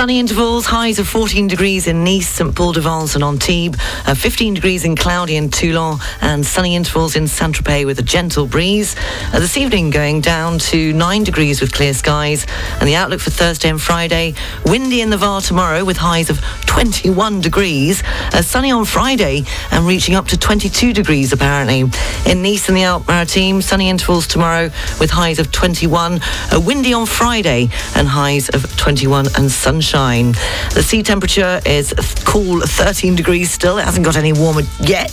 Sunny intervals, highs of 14 degrees in Nice, St Paul de Vence and Antibes, uh, 15 degrees in cloudy in Toulon, and sunny intervals in Saint-Tropez with a gentle breeze. Uh, this evening going down to 9 degrees with clear skies, and the outlook for Thursday and Friday, windy in the Var tomorrow with highs of 21 degrees, uh, sunny on Friday and reaching up to 22 degrees apparently. In Nice and the Alpes Maritime, sunny intervals tomorrow with highs of 21, uh, windy on Friday and highs of 21 and sunshine. The sea temperature is cool 13 degrees still. It hasn't got any warmer yet.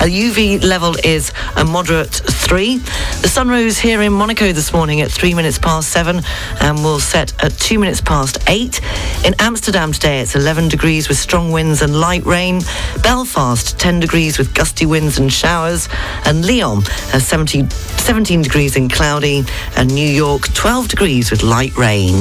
A UV level is a moderate 3. The sun rose here in Monaco this morning at 3 minutes past 7 and will set at 2 minutes past 8. In Amsterdam today it's 11 degrees with strong winds and light rain. Belfast 10 degrees with gusty winds and showers. And Lyon has 17, 17 degrees and cloudy. And New York 12 degrees with light rain.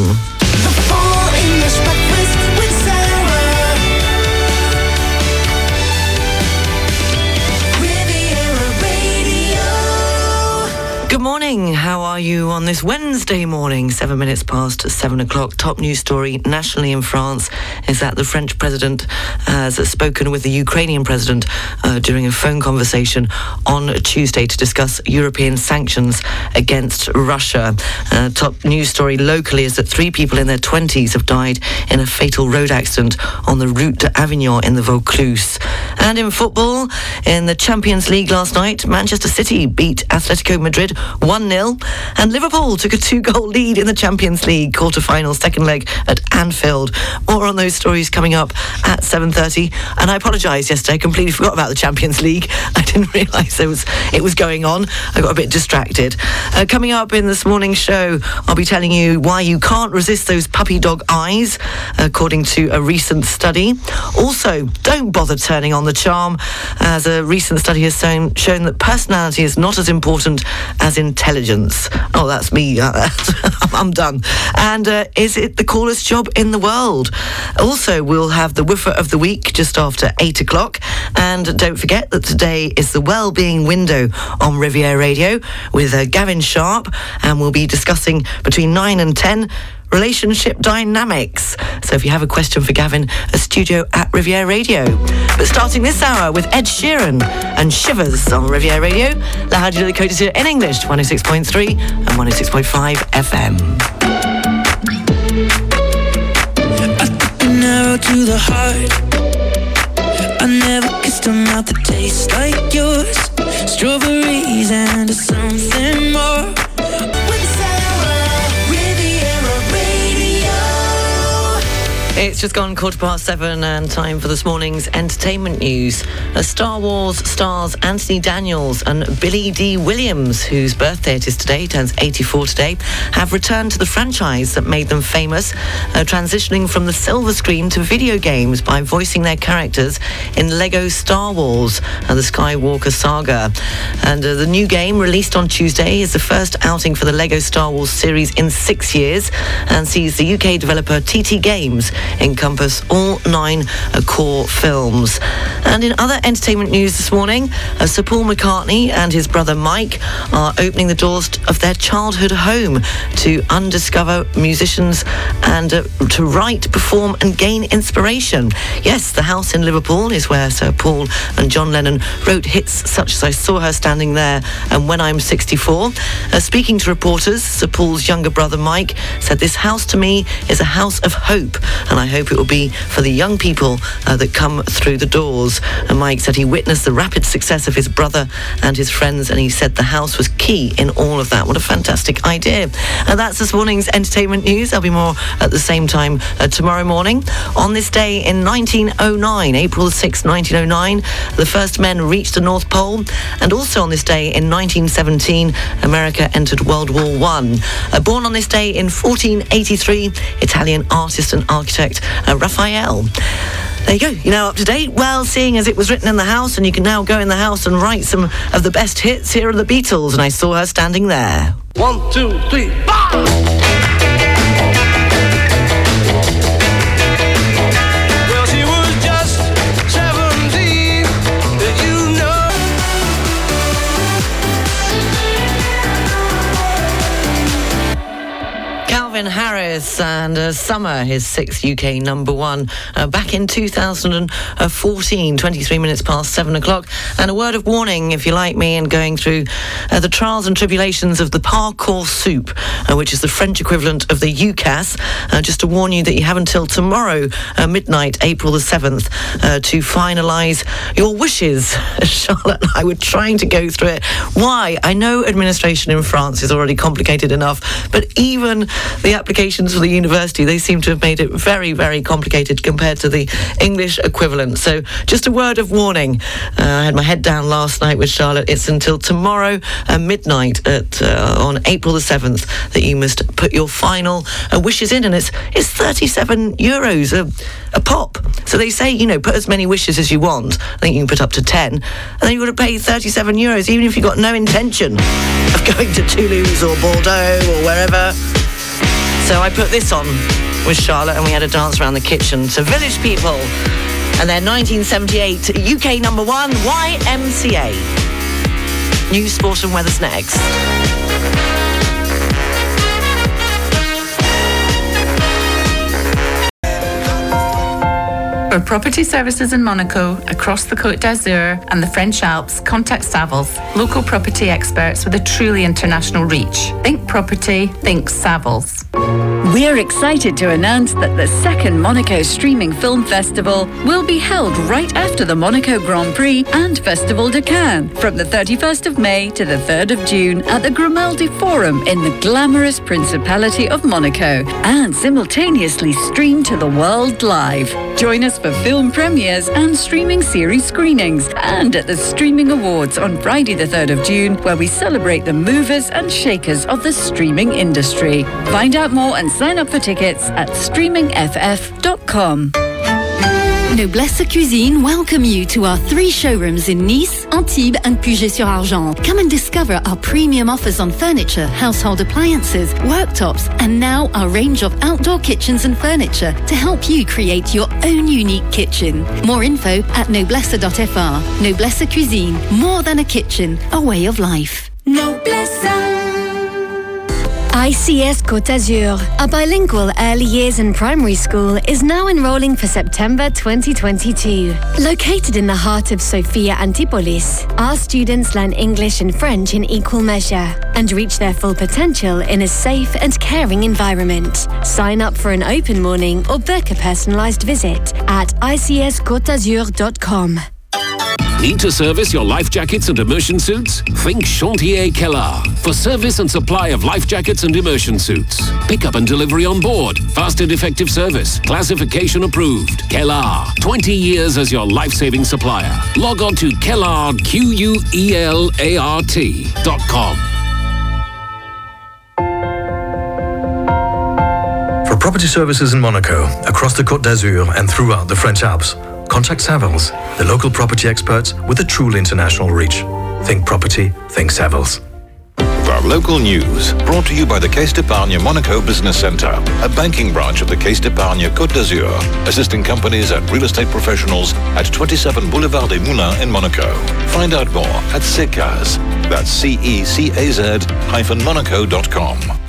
Morning. How are you on this Wednesday morning? Seven minutes past seven o'clock. Top news story nationally in France is that the French president has spoken with the Ukrainian president uh, during a phone conversation on Tuesday to discuss European sanctions against Russia. Uh, top news story locally is that three people in their 20s have died in a fatal road accident on the route to Avignon in the Vaucluse. And in football, in the Champions League last night, Manchester City beat Atletico Madrid 1 0. And Liverpool took a two goal lead in the Champions League quarter final, second leg at Anfield. More on those stories coming up at 7.30. And I apologise yesterday, I completely forgot about the Champions League. I didn't realise it was, it was going on. I got a bit distracted. Uh, coming up in this morning's show, I'll be telling you why you can't resist those puppy dog eyes, according to a recent study. Also, don't bother turning on the charm, as a recent study has shown, shown that personality is not as important as intelligence. Oh, that's me. I'm done. And uh, is it the coolest job in the world? Also, we'll have the woofer of the week just after eight o'clock. And don't forget that today is the well-being window on Riviera Radio with uh, Gavin Sharp, and we'll be discussing between nine and ten relationship dynamics. So if you have a question for Gavin, a studio at Riviera Radio. But starting this hour with Ed Sheeran and Shivers on Riviera Radio, La Radio d'Azur in English, 106.3 and 106.5 FM. Narrow to the heart. I never kissed a mouth that tastes like yours. Strawberries and something more. It's just gone quarter past seven and time for this morning's entertainment news. Uh, Star Wars stars Anthony Daniels and Billy Dee Williams, whose birthday it is today, turns 84 today, have returned to the franchise that made them famous, uh, transitioning from the silver screen to video games by voicing their characters in Lego Star Wars and the Skywalker saga. And uh, the new game, released on Tuesday, is the first outing for the Lego Star Wars series in six years and sees the UK developer TT Games encompass all nine core films. And in other entertainment news this morning, uh, Sir Paul McCartney and his brother Mike are opening the doors of their childhood home to undiscover musicians and uh, to write, perform and gain inspiration. Yes, the house in Liverpool is where Sir Paul and John Lennon wrote hits such as I Saw Her Standing There and When I'm 64. Uh, speaking to reporters, Sir Paul's younger brother Mike said, This house to me is a house of hope and I hope it will be for the young people uh, that come through the doors. And Mike said he witnessed the rapid success of his brother and his friends, and he said the house was key in all of that. What a fantastic idea. And that's this morning's entertainment news. There'll be more at the same time uh, tomorrow morning. On this day in 1909, April 6, 1909, the first men reached the North Pole. And also on this day in 1917, America entered World War One. Uh, born on this day in 1483, Italian artist and architect uh, Raphael. There you go. You're now up to date. Well, seeing as it was written in the house, and you can now go in the house and write some of the best hits. Here are the Beatles, and I saw her standing there. One, two, three, four. Harris and uh, Summer, his sixth UK number one, uh, back in 2014, 23 minutes past seven o'clock. And a word of warning, if you like me, and going through uh, the trials and tribulations of the Parcoursup, uh, which is the French equivalent of the UCAS. Uh, just to warn you that you have until tomorrow, uh, midnight, April the 7th, to finalise your wishes. Charlotte and I were trying to go through it. Why? I know administration in France is already complicated enough, but even the applications for the university, they seem to have made it very, very complicated compared to the English equivalent. So just a word of warning. Uh, I had my head down last night with Charlotte. It's until tomorrow uh, midnight at uh, on April the 7th that you must put your final uh, wishes in. And it's, it's 37 euros a, a pop. So they say, you know, put as many wishes as you want. I think you can put up to 10. And then you've got to pay 37 euros, even if you've got no intention of going to Toulouse or Bordeaux or wherever. So I put this on with Charlotte and we had a dance around the kitchen to Village People and their 1978 UK number one YMCA. News, sport and weather's next. For property services in Monaco, across the Côte d'Azur and the French Alps, contact Savills, local property experts with a truly international reach. Think property, think Savills. We're excited to announce that the second Monaco Streaming Film Festival will be held right after the Monaco Grand Prix and Festival de Cannes from the 31st of May to the 3rd of June at the Grimaldi Forum in the glamorous Principality of Monaco and simultaneously streamed to the world live. Join us for film premieres and streaming series screenings and at the Streaming Awards on Friday the 3rd of June where we celebrate the movers and shakers of the streaming industry. Find out more and sign up for tickets at streamingff.com. Noblesse Cuisine welcome you to our three showrooms in Nice, Antibes, and Puget-sur-Argens. Come and discover our premium offers on furniture, household appliances, worktops, and now our range of outdoor kitchens and furniture to help you create your own unique kitchen. More info at noblesse.fr. Noblesse Cuisine, more than a kitchen, a way of life. Noblesse. ICS Côte d'Azur, a bilingual early years and primary school, is now enrolling for September 2022. Located in the heart of Sophia Antipolis, our students learn English and French in equal measure and reach their full potential in a safe and caring environment. Sign up for an open morning or book a personalized visit at icscotazur.com. Need to service your life jackets and immersion suits? Think Chantier Quelart for service and supply of life jackets and immersion suits. Pickup and delivery on board. Fast and effective service. Classification approved. Quelart. 20 years as your life-saving supplier. Log on to Quelart, Q-U-E-L-A-R-T dot com. For property services in Monaco, across the Côte d'Azur and throughout the French Alps, contact Savills, the local property experts with a truly international reach. Think property, think Savills. Our local news, brought to you by the Caisse d'Epargne Monaco Business Center, a banking branch of the Caisse d'Epargne Côte d'Azur, assisting companies and real estate professionals at 27 Boulevard des Moulins in Monaco. Find out more at CECAZ. That's C-E-C-A-Z hyphen monaco.com.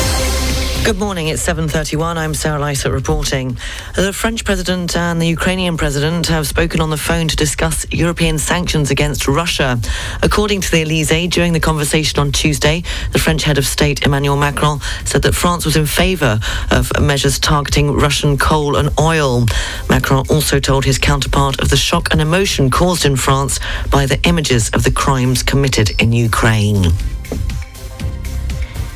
Good morning, it's 7.31. I'm Sarah Lysett reporting. The French president and the Ukrainian president have spoken on the phone to discuss European sanctions against Russia. According to the Elysee, during the conversation on Tuesday, the French head of state, Emmanuel Macron, said that France was in favour of measures targeting Russian coal and oil. Macron also told his counterpart of the shock and emotion caused in France by the images of the crimes committed in Ukraine.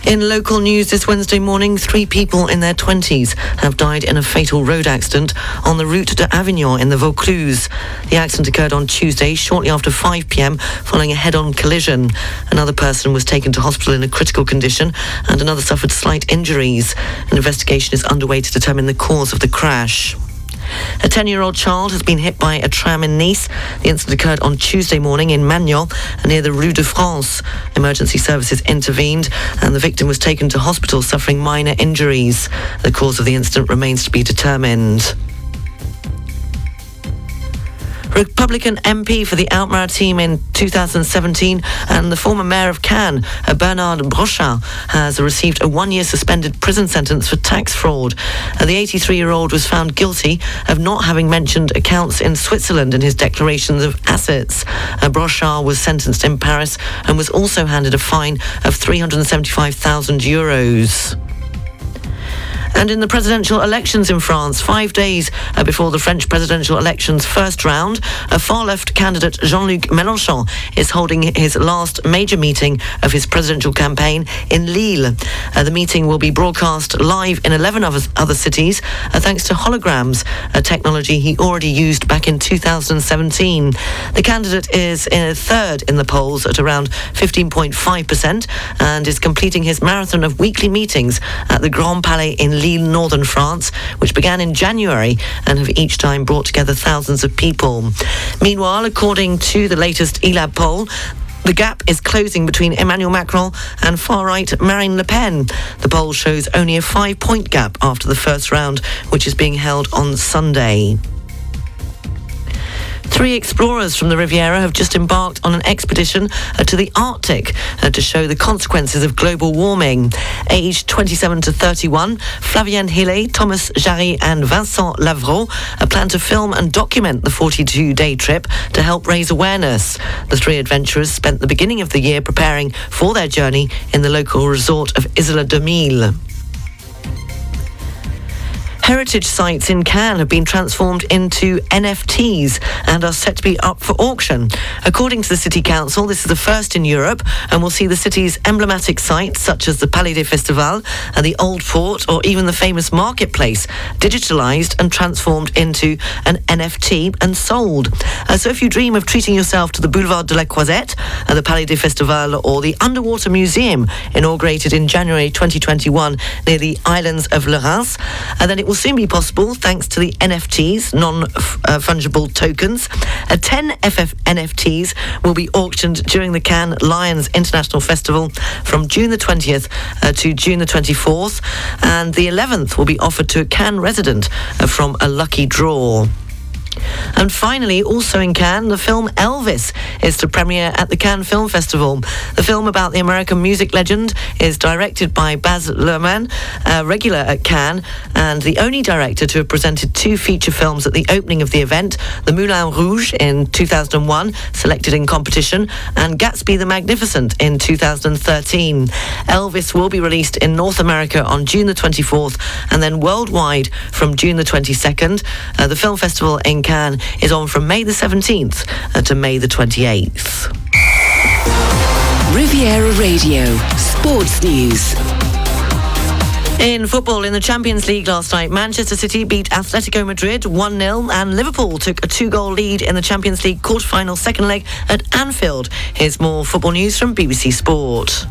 In local news this Wednesday morning, three people in their 20s have died in a fatal road accident on the route to Avignon in the Vaucluse. The accident occurred on Tuesday, shortly after 5 p.m., following a head-on collision. Another person was taken to hospital in a critical condition, and another suffered slight injuries. An investigation is underway to determine the cause of the crash. A 10-year-old child has been hit by a tram in Nice. The incident occurred on Tuesday morning in Magnan, near the Rue de France. Emergency services intervened and the victim was taken to hospital suffering minor injuries. The cause of the incident remains to be determined. Republican MP for the Alpes-Maritimes in 2017 and the former mayor of Cannes, uh, Bernard Brochand, has received a one-year suspended prison sentence for tax fraud. Uh, the 83-year-old was found guilty of not having mentioned accounts in Switzerland in his declarations of assets. Uh, Brochard was sentenced in Paris and was also handed a fine of 375,000 euros. And in the presidential elections in France, five days uh, before the French presidential elections first round, a far-left candidate, Jean-Luc Mélenchon, is holding his last major meeting of his presidential campaign in Lille. Uh, the meeting will be broadcast live in 11 other, other cities uh, thanks to holograms, a technology he already used back in 2017. The candidate is in third in the polls at around 15.5% and is completing his marathon of weekly meetings at the Grand Palais in Lille Lille, northern France, which began in January and have each time brought together thousands of people. Meanwhile, according to the latest Elabe poll, the gap is closing between Emmanuel Macron and far-right Marine Le Pen. The poll shows only a five-point gap after the first round, which is being held on Sunday. Three explorers from the Riviera have just embarked on an expedition uh, to the Arctic uh, to show the consequences of global warming. Aged 27 to 31, Flavien Hillet, Thomas Jarry and Vincent Lavreau uh, plan to film and document the 42-day trip to help raise awareness. The three adventurers spent the beginning of the year preparing for their journey in the local resort of Isola 2000. Heritage sites in Cannes have been transformed into NFTs and are set to be up for auction. According to the City Council, this is the first in Europe and will see the city's emblematic sites such as the Palais des Festivals and the Old Port or even the famous marketplace digitalized and transformed into an NFT and sold. Uh, so if you dream of treating yourself to the Boulevard de la Croisette, uh, the Palais des Festivals or the Underwater Museum inaugurated in January 2021 near the islands of Lérins, uh, then it will soon be possible thanks to the NFTs, non-fungible tokens. Uh, 10 FF NFTs will be auctioned during the Cannes Lions International Festival from June the 20th uh, to June the 24th, and the 11th will be offered to a Cannes resident uh, from a lucky draw. And finally, also in Cannes, the film Elvis is to premiere at the Cannes Film Festival. The film about the American music legend is directed by Baz Luhrmann, a regular at Cannes, and the only director to have presented two feature films at the opening of the event, The Moulin Rouge in 2001, selected in competition, and Gatsby the Magnificent in 2013. Elvis will be released in North America on June the 24th and then worldwide from June the 22nd. Uh, the film festival in Cannes is on from May the 17th uh, to May the 28th. Riviera Radio, Sports News. In football, in the Champions League last night, Manchester City beat Atletico Madrid 1-0 and Liverpool took a two-goal lead in the Champions League quarter-final second leg at Anfield. Here's more football news from BBC Sport.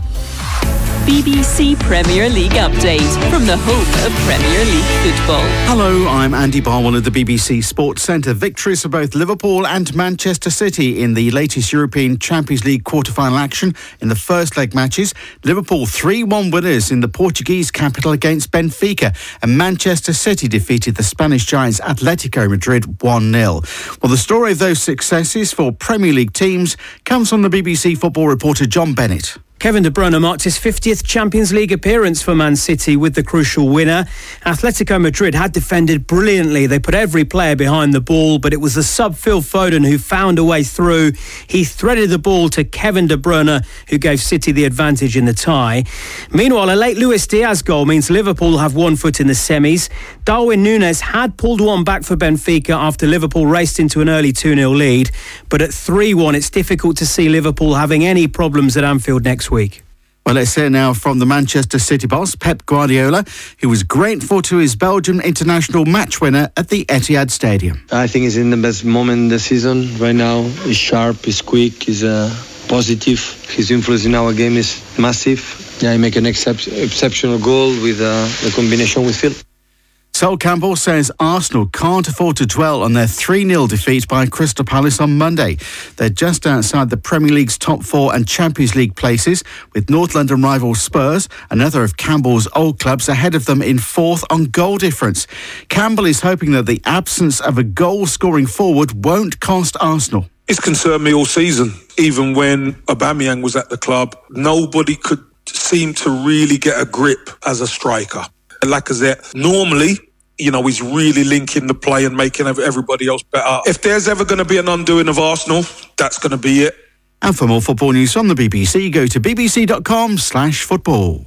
BBC Premier League update from the home of Premier League football. Hello, I'm Andy Barwell of the BBC Sports Centre. Victories for both Liverpool and Manchester City in the latest European Champions League quarter-final action in the first leg matches. Liverpool 3-1 winners in the Portuguese capital against Benfica and Manchester City defeated the Spanish giants Atletico Madrid 1-0. Well, the story of those successes for Premier League teams comes from the BBC football reporter John Bennett. Kevin De Bruyne marked his 50th Champions League appearance for Man City with the crucial winner. Atletico Madrid had defended brilliantly. They put every player behind the ball, but it was the sub Phil Foden who found a way through. He threaded the ball to Kevin De Bruyne, who gave City the advantage in the tie. Meanwhile, a late Luis Diaz goal means Liverpool have one foot in the semis. Darwin Nunez had pulled one back for Benfica after Liverpool raced into an early 2 0 lead, but at 3 1, it's difficult to see Liverpool having any problems at Anfield next week. Well, let's hear now from the Manchester City boss, Pep Guardiola, who was grateful to his Belgian international match winner at the Etihad Stadium. I think he's in the best moment in the season right now. He's sharp, he's quick, he's uh, positive. His influence in our game is massive. Yeah, he make an excep- exceptional goal with uh, the combination with Phil. Sol Campbell says Arsenal can't afford to dwell on their 3 0 defeat by Crystal Palace on Monday. They're just outside the Premier League's top four and Champions League places, with North London rival Spurs, another of Campbell's old clubs, ahead of them in fourth on goal difference. Campbell is hoping that the absence of a goal scoring forward won't cost Arsenal. It's concerned me all season. Even when Aubameyang was at the club, nobody could seem to really get a grip as a striker. Lacazette, normally, you know, he's really linking the play and making everybody else better. If there's ever going to be an undoing of Arsenal, that's going to be it. And for more football news from the BBC, go to bbc.com slash football.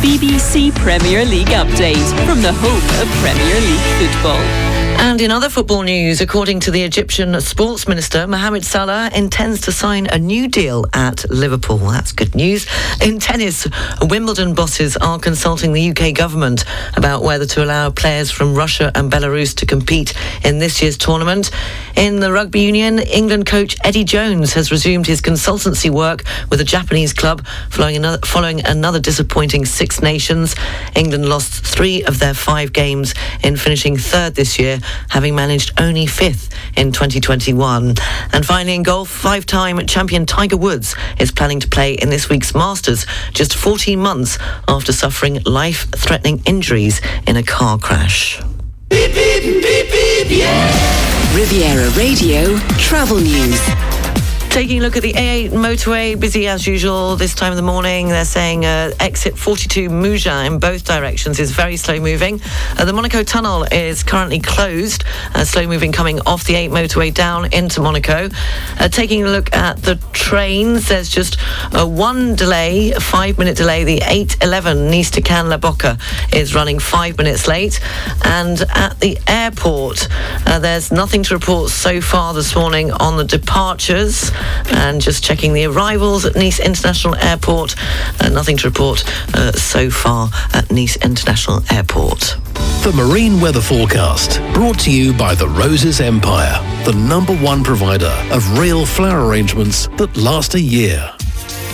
BBC Premier League update from the home of Premier League football. And in other football news, according to the Egyptian sports minister, Mohamed Salah intends to sign a new deal at Liverpool. That's good news. In tennis, Wimbledon bosses are consulting the UK government about whether to allow players from Russia and Belarus to compete in this year's tournament. In the rugby union, England coach Eddie Jones has resumed his consultancy work with a Japanese club following another, following another disappointing Six Nations. England lost three of their five games in finishing third this year having managed only fifth in 2021. And finally, in golf, five time champion Tiger Woods is planning to play in this week's Masters just 14 months after suffering life threatening injuries in a car crash. Riviera Radio Travel News. Taking a look at the A8 motorway, busy as usual this time of the morning. They're saying uh, exit 42 Mougins in both directions is very slow moving. Uh, the Monaco tunnel is currently closed, uh, slow moving coming off the A8 motorway down into Monaco. Uh, taking a look at the trains, there's just uh, one delay, a five minute delay. The 811 Nice to Cannes La Bocca is running five minutes late. And at the airport, uh, there's nothing to report so far this morning on the departures. And just checking the arrivals at Nice International Airport. Uh, nothing to report uh, so far at Nice International Airport. The Marine Weather Forecast, brought to you by the Roses Empire, the number one provider of real flower arrangements that last a year.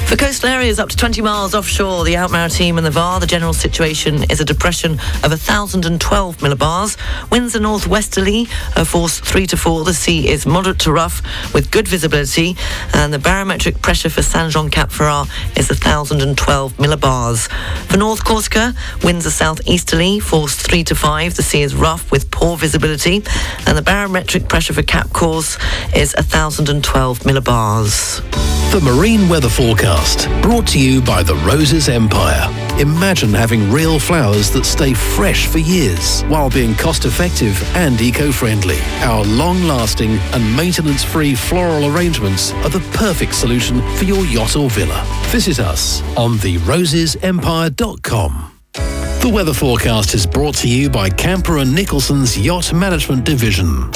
For coastal areas up to 20 miles offshore, the Out team and the VAR, the general situation is a depression of 1,012 millibars. Winds are northwesterly, a force 3 to 4. The sea is moderate to rough with good visibility. And the barometric pressure for Saint Jean Cap Ferrat is 1,012 millibars. For North Corsica, winds are southeasterly, force 3 to 5. The sea is rough with poor visibility. And the barometric pressure for Cap Corse is 1,012 millibars. The Marine Weather Forecast, brought to you by the Roses Empire. Imagine having real flowers that stay fresh for years while being cost effective and eco friendly. Our long lasting and maintenance free floral arrangements are the perfect solution for your yacht or villa. Visit us on theRosesEmpire.com. The weather forecast is brought to you by Camper and Nicholson's Yacht Management Division.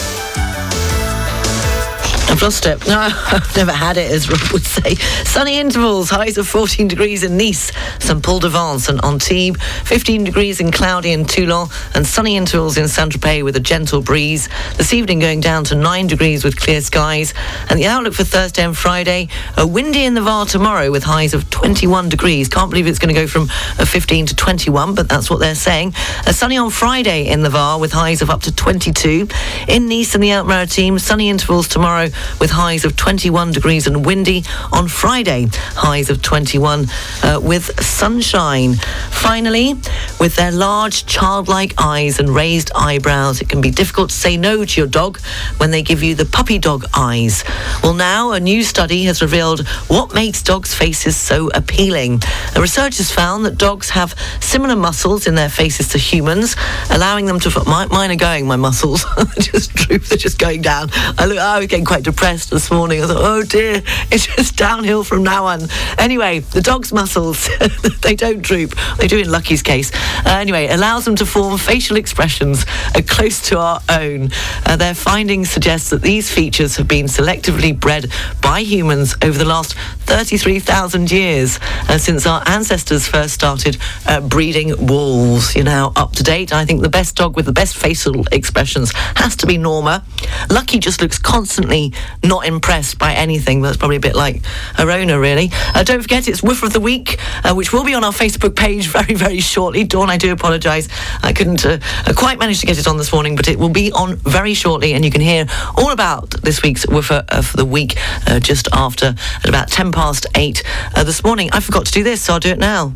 I've lost it. No, I've never had it, as Rob would say. Sunny intervals, highs of 14 degrees in Nice, St Paul de Vence and Antibes, 15 degrees in cloudy in Toulon, and sunny intervals in Saint-Tropez with a gentle breeze. This evening going down to 9 degrees with clear skies. And the outlook for Thursday and Friday, a windy in the Var tomorrow with highs of 21 degrees. Can't believe it's going to go from a 15 to 21, but that's what they're saying. A sunny on Friday in the Var with highs of up to 22. In Nice and the Out team, sunny intervals tomorrow with highs of 21 degrees and windy. On Friday, highs of 21 uh, with sunshine. Finally, with their large childlike eyes and raised eyebrows, it can be difficult to say no to your dog when they give you the puppy dog eyes. Well, now a new study has revealed what makes dogs' faces so appealing. The researchers found that dogs have similar muscles in their faces to humans, allowing them to. My, mine are going, my muscles. just droop, they're just going down. I, look, I was getting quite depressed this morning. I thought, oh dear, it's just downhill from now on. Anyway, the dog's muscles, they don't droop. They do in Lucky's case. Uh, anyway, allows them to form facial expressions uh, close to our own. Uh, their findings suggest that these features have been selectively bred by humans over the last 33,000 years uh, since our ancestors first started uh, breeding wolves. You're now up to date. I think the best dog with the best facial expressions has to be Norma. Lucky just looks constantly not impressed by anything. That's probably a bit like Arona, really. Uh, don't forget, it's Woofer of the Week, uh, which will be on our Facebook page very, very shortly. Dawn, I do apologise. I couldn't uh, uh, quite manage to get it on this morning, but it will be on very shortly, and you can hear all about this week's Woofer of the Week uh, just after at about 10 past 8 uh, this morning. I forgot to do this, so I'll do it now.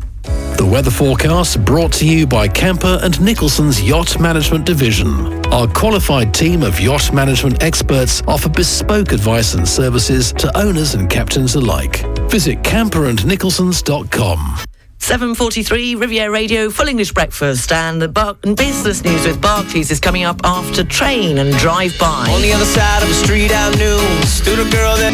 The weather forecast brought to you by Camper and Nicholson's Yacht Management Division. Our qualified team of yacht management experts offer bespoke advice and services to owners and captains alike. Visit camperandnicholsons.com. 7.43, Riviera Radio, full English breakfast, and the Bar- and business news with Barclays is coming up after Train and Drive By. On the other side of the street I knew stood a girl that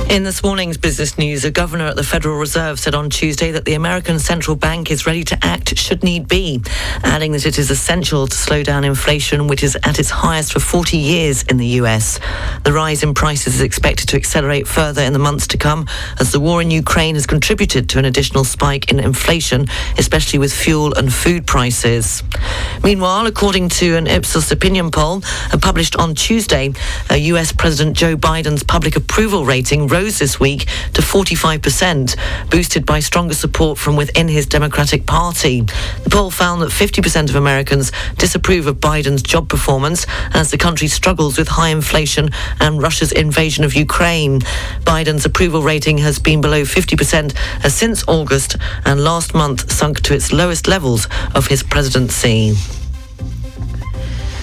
In this morning's business news, a governor at the Federal Reserve said on Tuesday that the American central bank is ready to act should need be, adding that it is essential to slow down inflation, which is at its highest for 40 years in the US. The rise in prices is expected to accelerate further in the months to come as the war in Ukraine has contributed to an additional spike in inflation, especially with fuel and food prices. Meanwhile, according to an Ipsos opinion poll uh, published on Tuesday, uh, US President Joe Biden's public approval rating rose this week to 45%, boosted by stronger support from within his Democratic Party. The poll found that 50% of Americans disapprove of Biden's job performance as the country struggles with high inflation and Russia's invasion of Ukraine. Biden's approval rating has been below 50% uh, since August and last month sunk to its lowest levels of his presidency.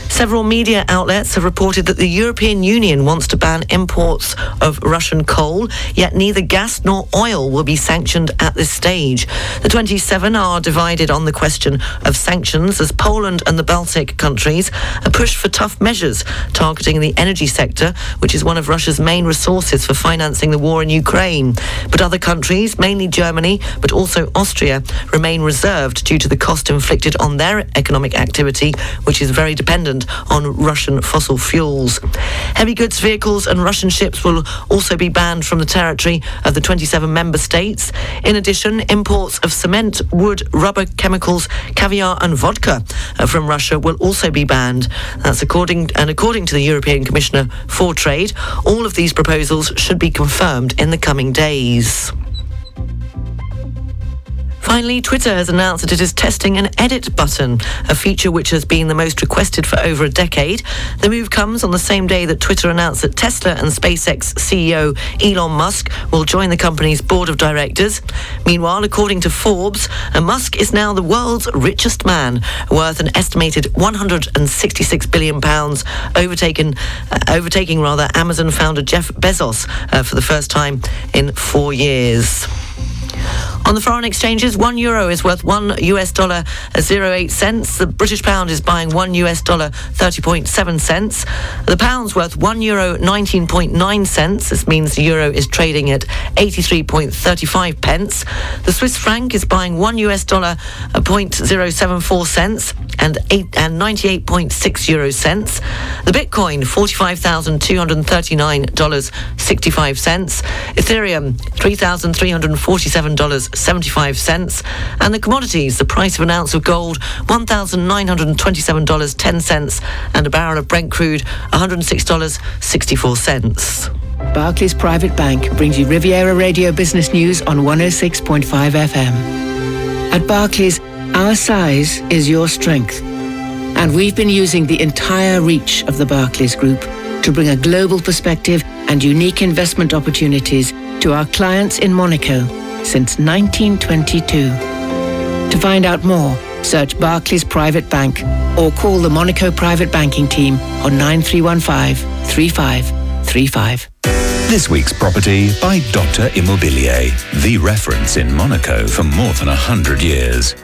Several media outlets have reported that the European Union wants to ban imports of Russian coal, yet neither gas nor oil will be sanctioned at this stage. The 27 are divided on the question of sanctions as Poland and the Baltic countries are pushed for tough measures targeting the energy sector, which is one of Russia's main resources for financing the war in Ukraine. But other countries, mainly Germany, but also Austria, remain reserved due to the cost inflicted on their economic activity, which is very dependent on Russian fossil fuels. Heavy goods vehicles and Russian ships will also be banned from the territory of the 27 member states. In addition, imports of cement, wood, rubber, chemicals, caviar and vodka uh, from Russia will also be banned. That's according and according to the European Commissioner for Trade, all of these proposals should be confirmed in the coming days. Finally, Twitter has announced that it is testing an edit button, a feature which has been the most requested for over a decade. The move comes on the same day that Twitter announced that Tesla and SpaceX CEO Elon Musk will join the company's board of directors. Meanwhile, according to Forbes, Musk is now the world's richest man, worth an estimated 166 billion pounds, overtaken, uh, overtaking rather Amazon founder Jeff Bezos uh, for the first time in four years. On the foreign exchanges, one euro is worth one US dollar uh, 08 cents. The British pound is buying one US dollar 30.7 cents. The pound's worth one euro 19.9 cents. This means the euro is trading at 83.35 pence. The Swiss franc is buying one US dollar uh, 0.074 cents and eight and 98.6 euro cents. The Bitcoin $45,239.65. Ethereum $3,347.75. And the commodities, the price of an ounce of gold $1,927.10 and a barrel of Brent crude $106.64. Barclays Private Bank brings you Riviera Radio Business News on 106.5 FM. At Barclays, our size is your strength. And we've been using the entire reach of the Barclays Group to bring a global perspective and unique investment opportunities to our clients in Monaco since 1922. To find out more, search Barclays Private Bank or call the Monaco Private Banking Team on 9315 3535. This week's property by Dotta Immobilier, the reference in Monaco for more than 100 years.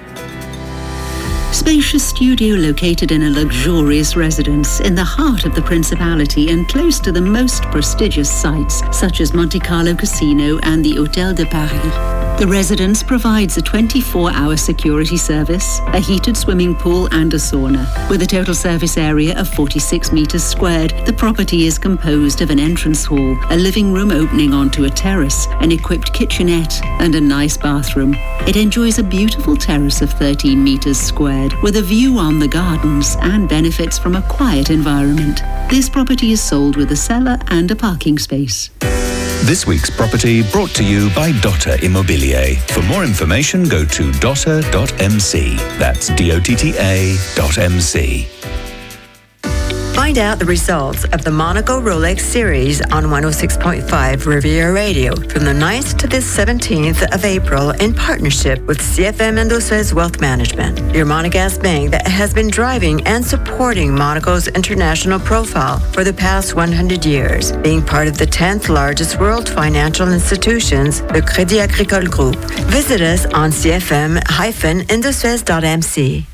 Spacious studio located in a luxurious residence in the heart of the Principality and close to the most prestigious sites such as Monte Carlo Casino and the Hôtel de Paris. The residence provides a 24-hour security service, a heated swimming pool and a sauna. With a total surface area of 46 metres squared, the property is composed of an entrance hall, a living room opening onto a terrace, an equipped kitchenette and a nice bathroom. It enjoys a beautiful terrace of 13 metres squared with a view on the gardens and benefits from a quiet environment. This property is sold with a cellar and a parking space. This week's property brought to you by Dotta Immobilier. For more information, go to dotta.mc. That's D-O-T-T-A dot M-C. Find out the results of the Monaco Rolex series on 106.5 Riviera Radio from the 9th to the 17th of April in partnership with CFM Indosuez Wealth Management, your Monegasque bank that has been driving and supporting Monaco's international profile for the past 100 years, being part of the 10th largest world financial institutions, the Crédit Agricole Group. Visit us on cfm-indosuez.mc.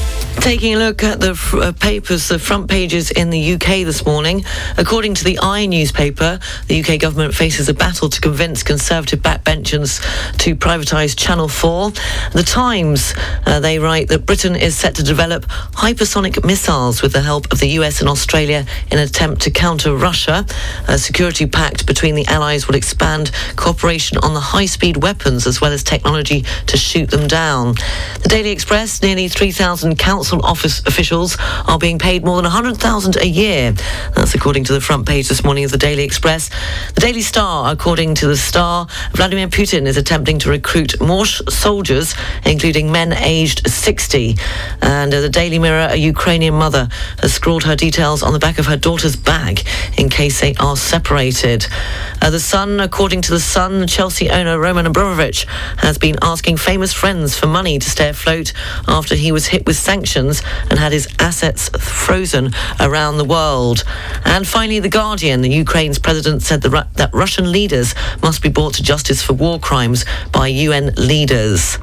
Taking a look at the fr- uh, papers, the front pages in the UK this morning. According to the I newspaper, the UK government faces a battle to convince Conservative backbenchers to privatise Channel 4. The Times, uh, they write that Britain is set to develop hypersonic missiles with the help of the US and Australia in an attempt to counter Russia. A security pact between the Allies will expand cooperation on the high-speed weapons as well as technology to shoot them down. The Daily Express, nearly 3,000 council office officials are being paid more than 100,000 a year. That's according to the front page this morning of the Daily Express. The Daily Star, according to the Star, Vladimir Putin is attempting to recruit more soldiers, including men aged 60. And uh, the Daily Mirror, a Ukrainian mother, has scrawled her details on the back of her daughter's bag in case they are separated. Uh, the Sun, according to the Sun, Chelsea owner Roman Abramovich has been asking famous friends for money to stay afloat after he was hit with sanctions and had his assets frozen around the world. And finally, The Guardian, the Ukraine's president said that Russian leaders must be brought to justice for war crimes by UN leaders.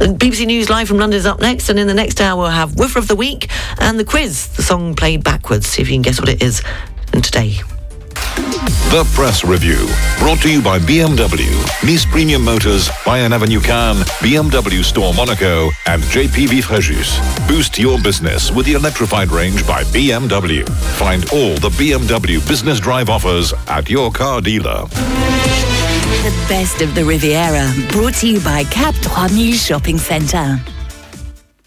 And BBC News Live from London is up next, and in the next hour we'll have Woofer of the Week and the quiz, the song played backwards. See if you can guess what it is. And today. The Press Review, brought to you by BMW, Nice Premium Motors, Bayern Avenue Cannes, BMW Store Monaco, and JPV Fréjus. Boost your business with the electrified range by BMW. Find all the BMW Business Drive offers at your car dealer. The best of the Riviera, brought to you by Cap 3000 Shopping Centre.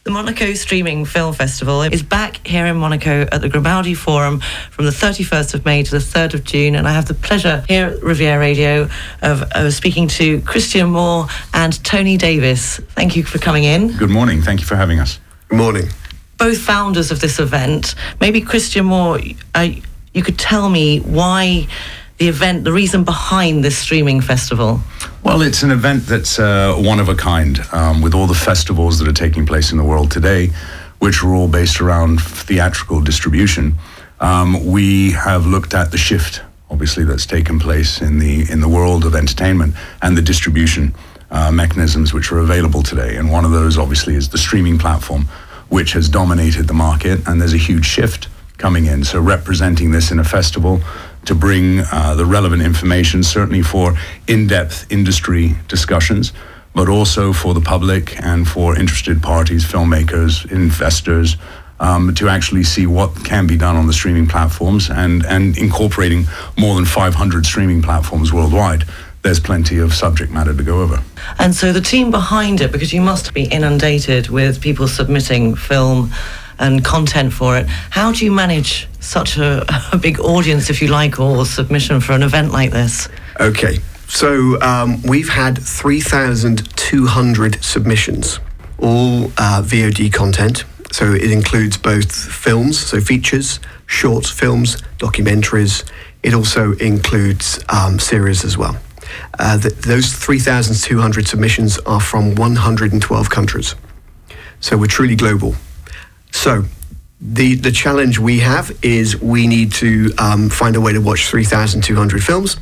The Monaco Streaming Film Festival is back here in Monaco at the Grimaldi Forum from the 31st of May to the 3rd of June. And I have the pleasure here at Riviera Radio of, of speaking to Christian Moore and Tony Davis. Thank you for coming in. Good morning. Thank you for having us. Good morning. Both founders of this event. Maybe Christian Moore, uh, you could tell me why the event, the reason behind this streaming festival. Well, it's an event that's uh, one of a kind um, with all the festivals that are taking place in the world today, which are all based around theatrical distribution. Um, we have looked at the shift, obviously, that's taken place in the in the world of entertainment and the distribution uh, mechanisms which are available today. And one of those, obviously, is the streaming platform, which has dominated the market. And there's a huge shift coming in. So representing this in a festival to bring uh, the relevant information, certainly for in-depth industry discussions, but also for the public and for interested parties, filmmakers, investors, um, to actually see what can be done on the streaming platforms and, and incorporating more than 500 streaming platforms worldwide. There's plenty of subject matter to go over. And so the team behind it, because you must be inundated with people submitting film and content for it. How do you manage such a, a big audience, if you like, or submission for an event like this? Okay, so um, we've had 3,200 submissions, all uh, VOD content. So it includes both films, so features, short films, documentaries. It also includes um, series as well. Uh, th- those 3,200 submissions are from 112 countries. So we're truly global. So the the challenge we have is we need to um, find a way to watch 3,200 films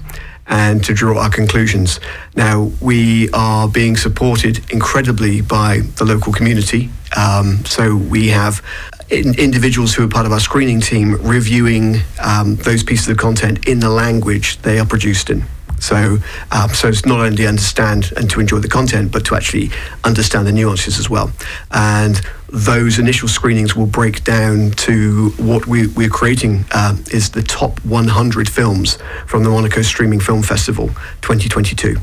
and to draw our conclusions. Now we are being supported incredibly by the local community. Um, so we have in, individuals who are part of our screening team reviewing um, those pieces of content in the language they are produced in. So, um, so it's not only to understand and to enjoy the content, but to actually understand the nuances as well. And those initial screenings will break down to what we, we're creating uh, is the top 100 films from the Monaco Streaming Film Festival 2022.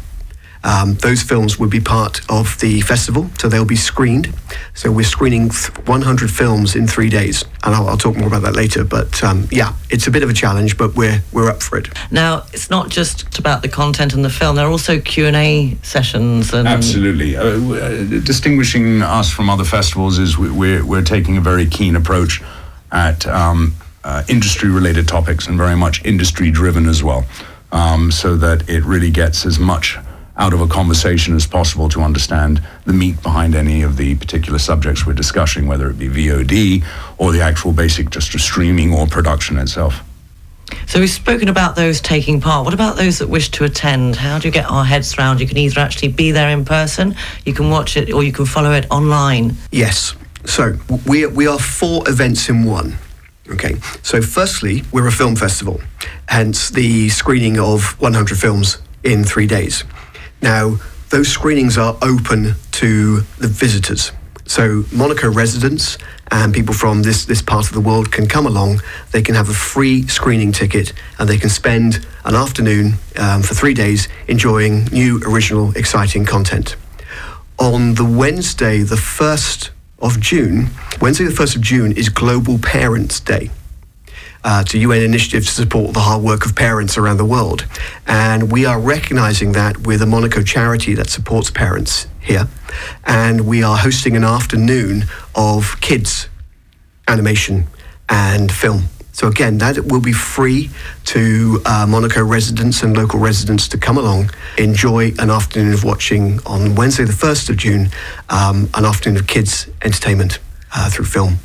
Um, those films will be part of the festival, so they'll be screened. So we're screening 100 films in three days, and I'll, I'll talk more about that later. But um, yeah, it's a bit of a challenge, but we're we're up for it. Now, it's not just about the content and the film. There are also Q and A sessions. And Absolutely. Uh, uh, distinguishing us from other festivals is we, we're, we're taking a very keen approach at um, uh, industry related topics and very much industry driven as well, um, so that it really gets as much out of a conversation as possible to understand the meat behind any of the particular subjects we're discussing, whether it be VOD or the actual basic just streaming or production itself. So we've spoken about those taking part. What about those that wish to attend? How do you get our heads round? You can either actually be there in person, you can watch it, or you can follow it online. Yes. So we we are four events in one. Okay. So firstly, we're a film festival, hence the screening of 100 films in three days. Now, those screenings are open to the visitors. So Monaco residents and people from this, this part of the world can come along. They can have a free screening ticket and they can spend an afternoon um, for three days enjoying new, original, exciting content. On the Wednesday, the 1st of June, Wednesday, the 1st of June is Global Parents' Day. Uh, to UN initiatives to support the hard work of parents around the world. And we are recognizing that with a Monaco charity that supports parents here. And we are hosting an afternoon of kids animation and film. So again, that will be free to uh, Monaco residents and local residents to come along, enjoy an afternoon of watching on Wednesday, the 1st of June, um, an afternoon of kids entertainment uh, through film.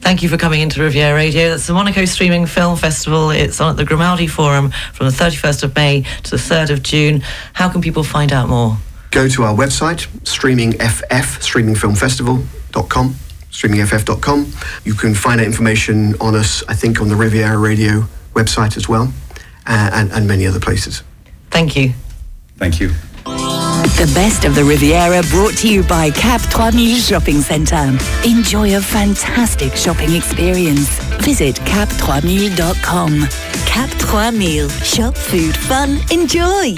Thank you for coming into Riviera Radio. That's the Monaco Streaming Film Festival. It's on at the Grimaldi Forum from the 31st of May to the 3rd of June. How can people find out more? Go to our website, streamingff, streamingfilmfestival.com, streamingff.com. You can find out information on us, I think, on the Riviera Radio website as well, uh, and, and many other places. Thank you. Thank you. The best of the Riviera brought to you by Cap 3000 Shopping Centre. Enjoy a fantastic shopping experience. Visit cap3000.com. Cap 3000. Shop, food, fun, enjoy.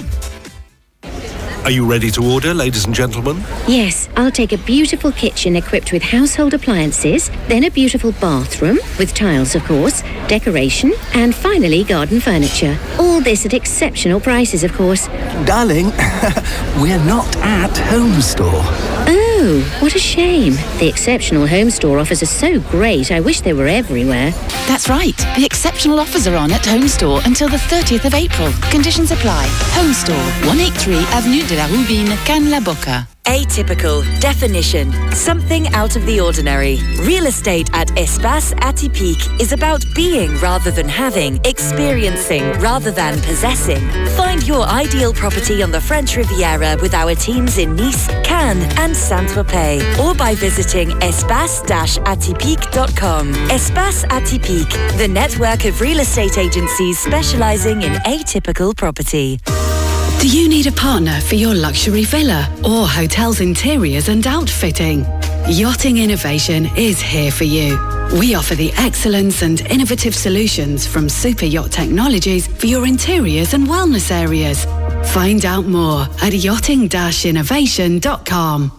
Are you ready to order, ladies and gentlemen? Yes, I'll take a beautiful kitchen equipped with household appliances, then a beautiful bathroom, with tiles of course, decoration, and finally garden furniture. All this at exceptional prices, of course. Darling, we're not at Home Store. Oh, what a shame. The exceptional home store offers are so great, I wish they were everywhere. That's right. The exceptional offers are on at Home Store until the 30th of April. Conditions apply. Home Store, 183 Avenue de la Rouvine, Cannes-la-Bocca. Atypical. Definition. Something out of the ordinary. Real estate at Espace Atypique is about being rather than having, experiencing rather than possessing. Find your ideal property on the French Riviera with our teams in Nice, Cannes, and Saint-Tropez, or by visiting espace-atypique.com. Espace Atypique, the network of real estate agencies specializing in atypical property. Do you need a partner for your luxury villa or hotel's interiors and outfitting? Yachting Innovation is here for you. We offer the excellence and innovative solutions from super yacht technologies for your interiors and wellness areas. Find out more at yachting-innovation.com.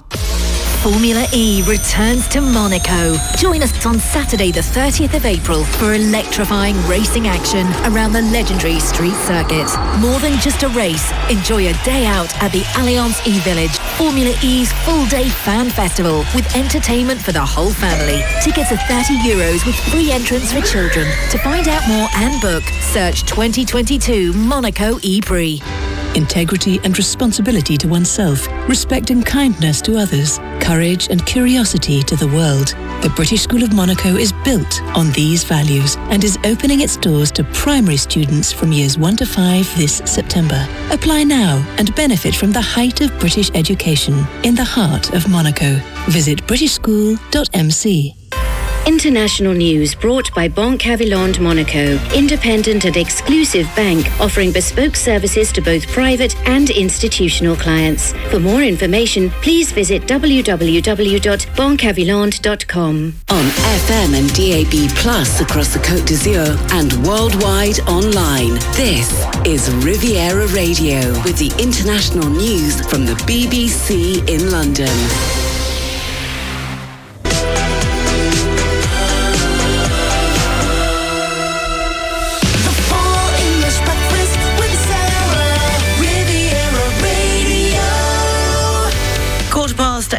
Formula E returns to Monaco. Join us on Saturday, the 30th of April, for electrifying racing action around the legendary street circuit. More than just a race, enjoy a day out at the Allianz E Village Formula E's full day fan festival with entertainment for the whole family. Tickets are 30 euros with free entrance for children. To find out more and book, search 2022 Monaco E-Prix. Integrity and responsibility to oneself, respect and kindness to others, courage and curiosity to the world. The British School of Monaco is built on these values and is opening its doors to primary students from years 1 to 5 this September. Apply now and benefit from the height of British education in the heart of Monaco. Visit britishschool.mc. International news brought by Banque Havilland Monaco, independent and exclusive bank offering bespoke services to both private and institutional clients. For more information, please visit www.banquehavilland.com. On FM and DAB Plus across the Côte d'Azur and worldwide online. This is Riviera Radio with the international news from the BBC in London.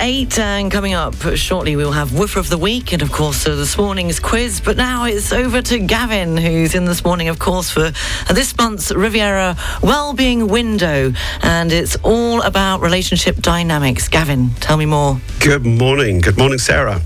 Eight, and coming up shortly, we'll have Woofer of the Week and, of course, uh, this morning's quiz. But now it's over to Gavin, who's in this morning, of course, for uh, this month's Riviera Wellbeing Window. And it's all about relationship dynamics. Gavin, tell me more. Good morning. Good morning, Sarah.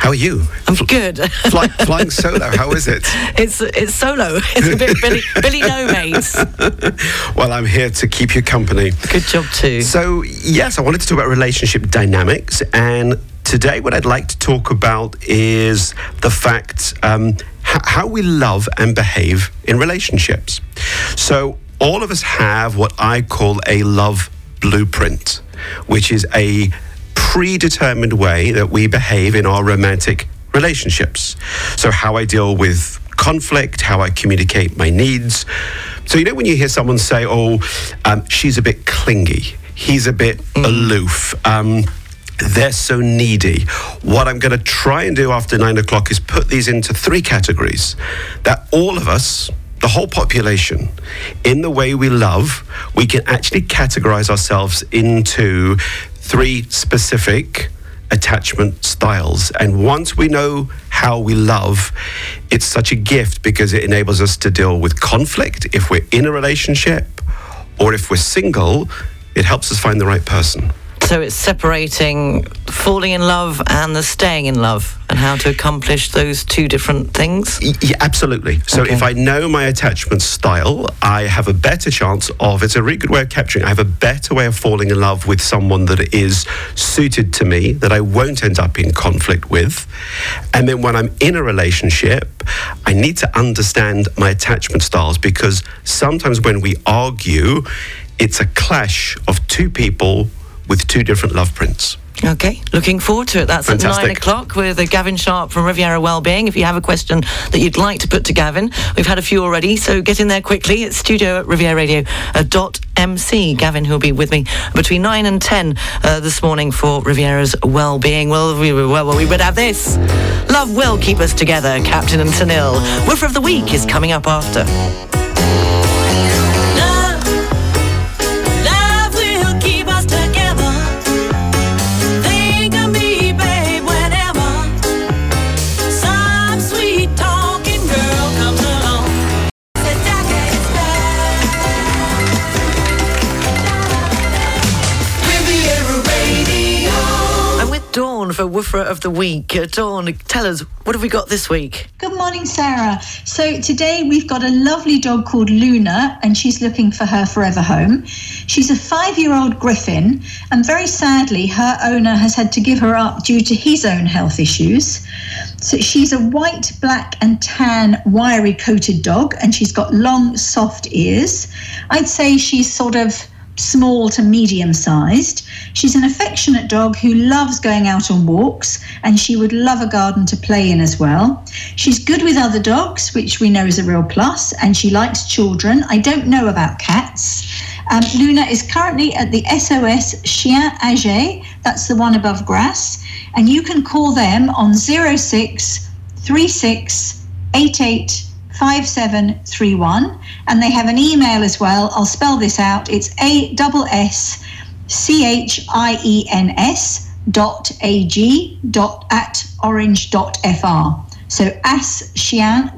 How are you? I'm good. Fly, flying solo, how is it? It's it's solo. It's a bit Billy, Billy No Mates. Well, I'm here to keep you company. Good job, too. So, yes, I wanted to talk about relationship dynamics. And today, what I'd like to talk about is the fact um, h- how we love and behave in relationships. So, all of us have what I call a love blueprint, which is a predetermined way that we behave in our romantic relationships. So, how I deal with conflict, how I communicate my needs. So, you know, when you hear someone say, oh, um, she's a bit clingy, he's a bit aloof. Um, they're so needy. What I'm going to try and do after nine o'clock is put these into three categories that all of us, the whole population, in the way we love, we can actually categorize ourselves into three specific attachment styles. And once we know how we love, it's such a gift because it enables us to deal with conflict if we're in a relationship or if we're single, it helps us find the right person. So it's separating falling in love and the staying in love and how to accomplish those two different things? Yeah, absolutely. So if I know my attachment style, I have a better chance of, it's a really good way of capturing, I have a better way of falling in love with someone that is suited to me, that I won't end up in conflict with. And then when I'm in a relationship, I need to understand my attachment styles because sometimes when we argue, it's a clash of two people with two different love prints. Okay, looking forward to it. That's at nine o'clock with uh, Gavin Sharp from Riviera Wellbeing. If you have a question that you'd like to put to Gavin, we've had a few already, so get in there quickly. It's studio at riviera.radio.mc. Gavin, who'll be with me between nine and ten uh, this morning for Riviera's Wellbeing. Well, we, well, well, we would have this. Love will keep us together, Captain and Tennille. Woofer of the Week is coming up after. Woofer of the Week. Uh, Dawn, tell us, what have we got this week? Good morning, Sarah. So today we've got a lovely dog called Luna, and she's looking for her forever home. She's a five year old Griffon, and very sadly, her owner has had to give her up due to his own health issues. So she's a white, black, and tan, wiry coated dog, and she's got long, soft ears. I'd say she's sort of small to medium sized. She's an affectionate dog who loves going out on walks and she would love a garden to play in as well. She's good with other dogs, which we know is a real plus, and she likes children. I don't know about cats. Um, Luna is currently at the SOS Chien Age, that's the one above Grasse, and you can call them on 06 36 88 5731 and they have an email as well. I'll spell this out. It's A S C H I E N S dot A G dot at orange dot FR. So aschian.ag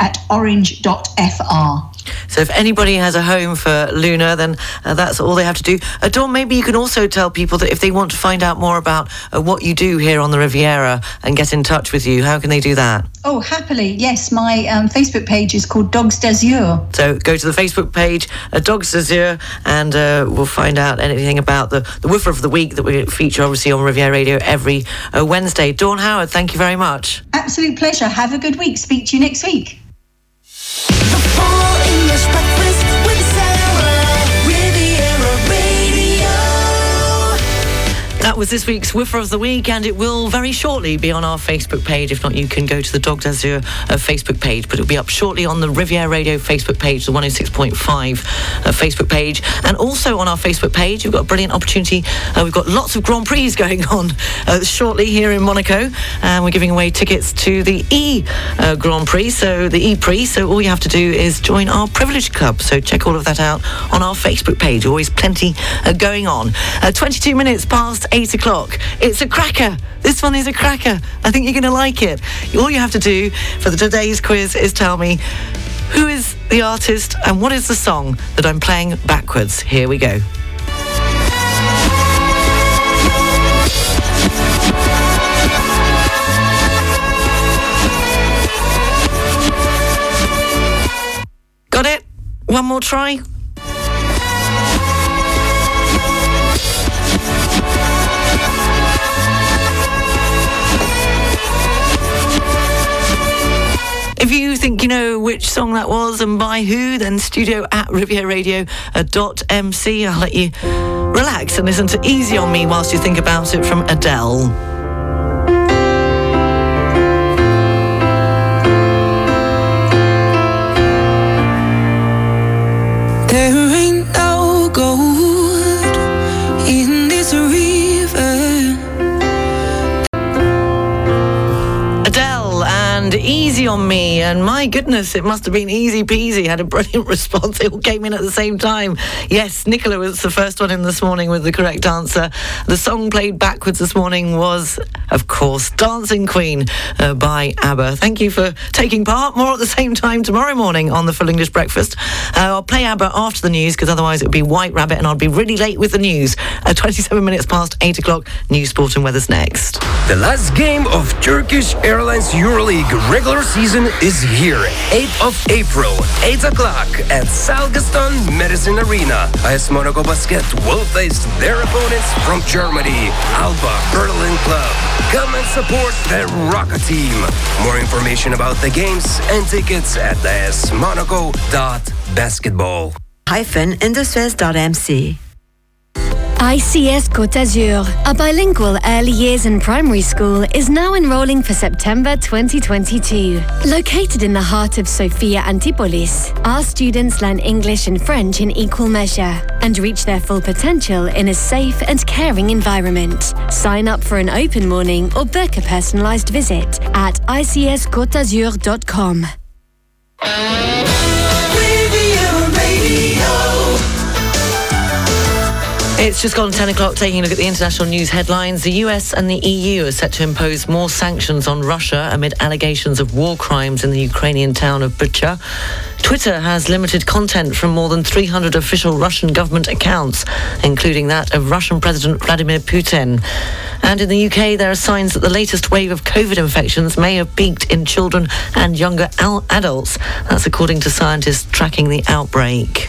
at orange dot FR. So if anybody has a home for Luna, then uh, that's all they have to do. Uh, Dawn, maybe you can also tell people that if they want to find out more about uh, what you do here on the Riviera and get in touch with you, how can they do that? Oh, happily, yes. My um, Facebook page is called Dogs d'Azur. So go to the Facebook page, uh, Dogs d'Azur, and uh, we'll find out anything about the, the Woofer of the Week that we feature obviously on Riviera Radio every uh, Wednesday. Dawn Howard, thank you very much. Absolute pleasure. Have a good week. Speak to you next week. English breakfast with Sarah. That was this week's Woofer of the Week, and it will very shortly be on our Facebook page. If not, you can go to the Dog d'Azur uh, Facebook page, but it'll be up shortly on the Riviera Radio Facebook page, the 106.5 uh, Facebook page. And also on our Facebook page, you've got a brilliant opportunity. Uh, we've got lots of Grand Prix going on uh, shortly here in Monaco, and we're giving away tickets to the E uh, Grand Prix, so the E Prix. So all you have to do is join our Privilege Club. So check all of that out on our Facebook page. Always plenty uh, going on. Uh, 22 minutes past 8 o'clock. It's a cracker. This one is a cracker. I think you're going to like it. All you have to do for the today's quiz is tell me who is the artist and what is the song that I'm playing backwards. Here we go. Got it? One more try? If you think you know which song that was and by who, then studio at rivieradio.mc. I'll let you relax and listen to Easy on Me whilst you think about it from Adele. There ain't Easy on Me. And my goodness, it must have been easy peasy. Had a brilliant response. They all came in at the same time. Yes, Nicola was the first one in this morning with the correct answer. The song played backwards this morning was, of course, Dancing Queen uh, by ABBA. Thank you for taking part. More at the same time tomorrow morning on the Full English Breakfast. Uh, I'll play ABBA after the news because otherwise it would be White Rabbit and I'd be really late with the news. Uh, 27 minutes past 8 o'clock. News, sport and weather's next. The last game of Turkish Airlines EuroLeague regular season is here. 8th of April, 8 o'clock at Salle Gaston Médecin Arena. AS Monaco Basket will face their opponents from Germany, Alba Berlin Club. Come and support the Roca Team. More information about the games and tickets at asmonaco.basketball. Hyphen industries.mc. ICS Côte d'Azur, a bilingual early years and primary school, is now enrolling for September 2022. Located in the heart of Sophia Antipolis, our students learn English and French in equal measure and reach their full potential in a safe and caring environment. Sign up for an open morning or book a personalized visit at icscotazur.com. It's just gone 10 o'clock, taking a look at the international news headlines. The US and the EU are set to impose more sanctions on Russia amid allegations of war crimes in the Ukrainian town of Bucha. Twitter has limited content from more than 300 official Russian government accounts, including that of Russian President Vladimir Putin. And in the UK, there are signs that the latest wave of COVID infections may have peaked in children and younger al- adults. That's according to scientists tracking the outbreak.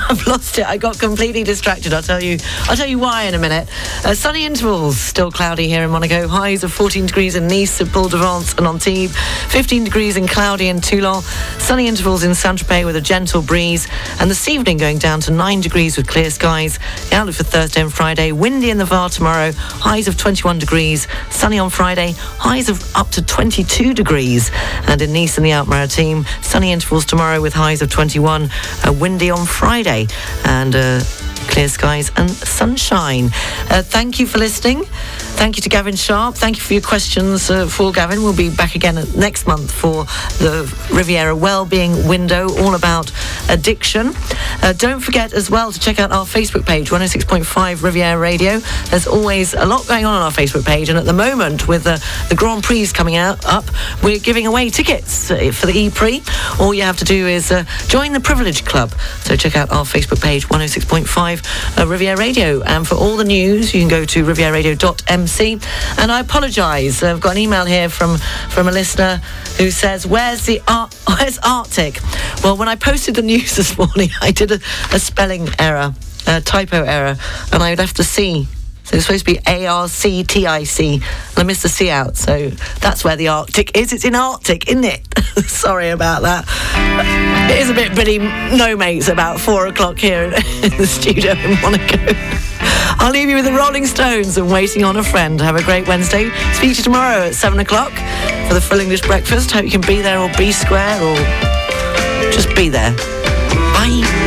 I've lost it. I got completely distracted. I'll tell you. I'll tell you why in a minute. Uh, sunny intervals, still cloudy here in Monaco. Highs of 14 degrees in Nice, at de Vence and Antibes. 15 degrees in cloudy in Toulon. Sunny intervals in Saint-Tropez with a gentle breeze. And this evening going down to 9 degrees with clear skies. The outlook for Thursday and Friday. Windy in the Var tomorrow. Highs of 21 degrees. Sunny on Friday. Highs of up to 22 degrees. And in Nice and the Alpes team, sunny intervals tomorrow with highs of 21. Uh, windy on Friday. And uh, clear skies and sunshine. Uh, thank you for listening. Thank you to Gavin Sharp. Thank you for your questions uh, for Gavin. We'll be back again next month for the Riviera Wellbeing Window, all about addiction. Uh, don't forget as well to check out our Facebook page, 106.5 Riviera Radio. There's always a lot going on on our Facebook page, and at the moment, with the, the Grand Prix coming out up, we're giving away tickets uh, for the E-Prix. All you have to do is uh, join the Privilege Club. So check out our Facebook page, 106.5 uh, Riviera Radio. And for all the news, you can go to rivieradio.mc. And I apologise. I've got an email here from, from a listener who says, "Where's the Ar- Where's Arctic?" Well, when I posted the news this morning, I did a, a spelling error, a typo error, and I left the C. So it's supposed to be A R C T I C. I missed the C out. So that's where the Arctic is. It's in Arctic, isn't it? Sorry about that. It is a bit pretty no mates about four o'clock here in the studio in Monaco. I'll leave you with the Rolling Stones and waiting on a friend. Have a great Wednesday. Speak to you tomorrow at seven o'clock for the full English breakfast. Hope you can be there or be square or just be there. Bye.